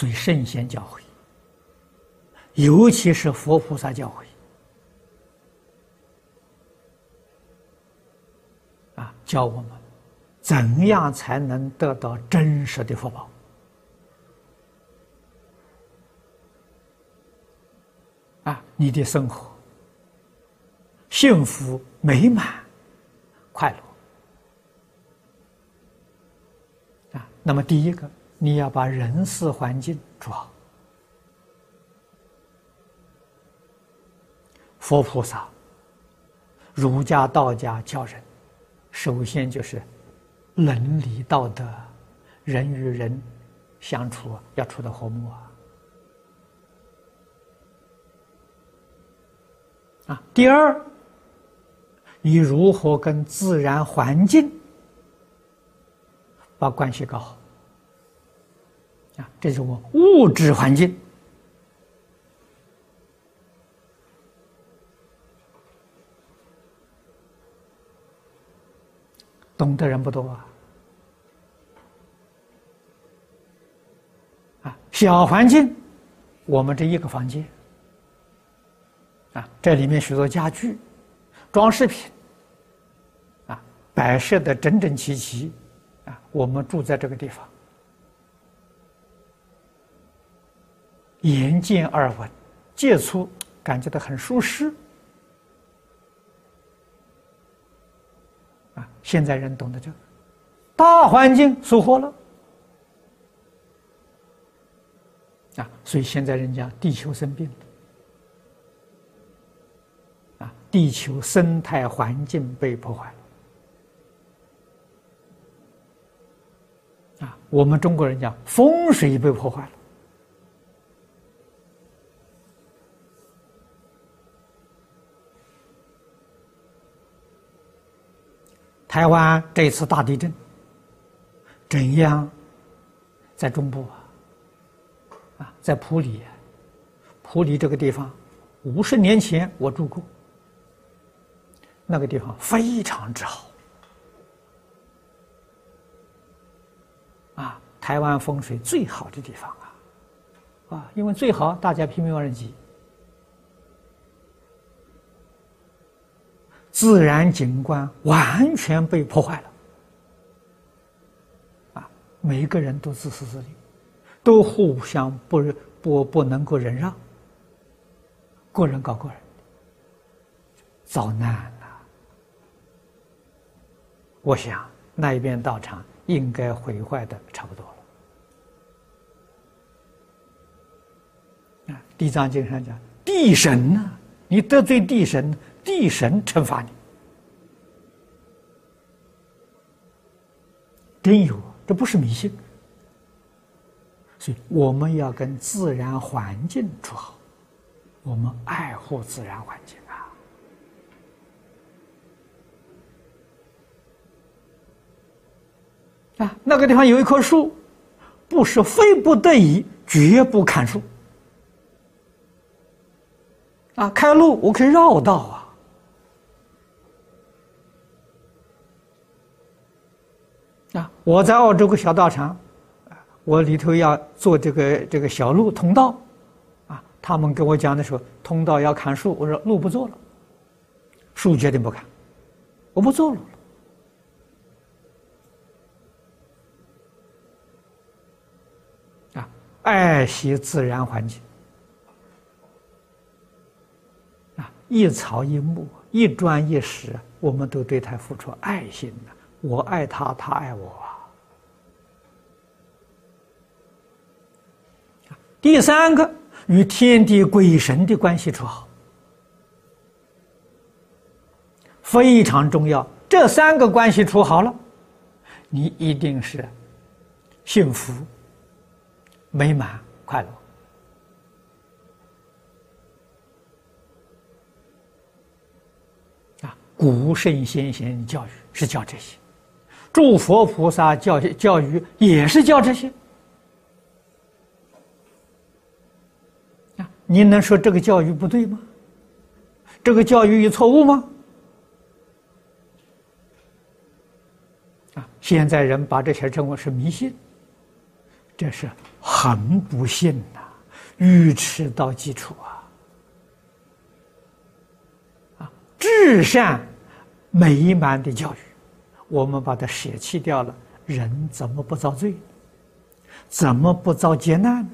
所以圣贤教诲，尤其是佛菩萨教诲，啊，教我们怎样才能得到真实的福报。啊，你的生活幸福美满、快乐啊。那么，第一个，你要把人事环境做好。佛菩萨、儒家、道家教人，首先就是伦理道德，人与人相处要处得和睦啊。啊，第二，你如何跟自然环境把关系搞好？啊，这是我物质环境，懂的人不多啊。啊，小环境，我们这一个房间。啊，这里面许多家具、装饰品，啊，摆设的整整齐齐，啊，我们住在这个地方，眼见耳闻，接触感觉到很舒适，啊，现在人懂得这个，大环境疏忽了，啊，所以现在人家地球生病了。啊地球生态环境被破坏了，啊，我们中国人讲风水被破坏了。台湾这次大地震，怎样？在中部啊，啊，在普里，普里这个地方，五十年前我住过。那个地方非常之好，啊，台湾风水最好的地方啊，啊，因为最好大家拼命往上挤，自然景观完全被破坏了，啊，每一个人都自私自利，都互相不不不能够忍让，个人搞个人，遭难了。我想那一边道场应该毁坏的差不多了。啊，《地藏经》上讲，地神呢，你得罪地神，地神惩罚你，真有，这不是迷信。所以我们要跟自然环境处好，我们爱护自然环境。啊，啊那个地方有一棵树，不是非不得已绝不砍树。啊，开路我可以绕道啊。啊，我在澳洲个小道场，我里头要做这个这个小路通道，啊，他们跟我讲的时候，通道要砍树，我说路不做了，树决定不砍，我不做了。啊爱惜自然环境啊，一草一木、一砖一石，我们都对它付出爱心的。我爱他，他爱我。第三个，与天地鬼神的关系处好，非常重要。这三个关系处好了，你一定是幸福。美满快乐啊！古圣先贤教育是教这些，诸佛菩萨教教育也是教这些啊！你能说这个教育不对吗？这个教育有错误吗？啊！现在人把这些称为是迷信。这是很不幸呐，愚痴到基础啊！啊，至善美满的教育，我们把它舍弃掉了，人怎么不遭罪？怎么不遭劫难呢？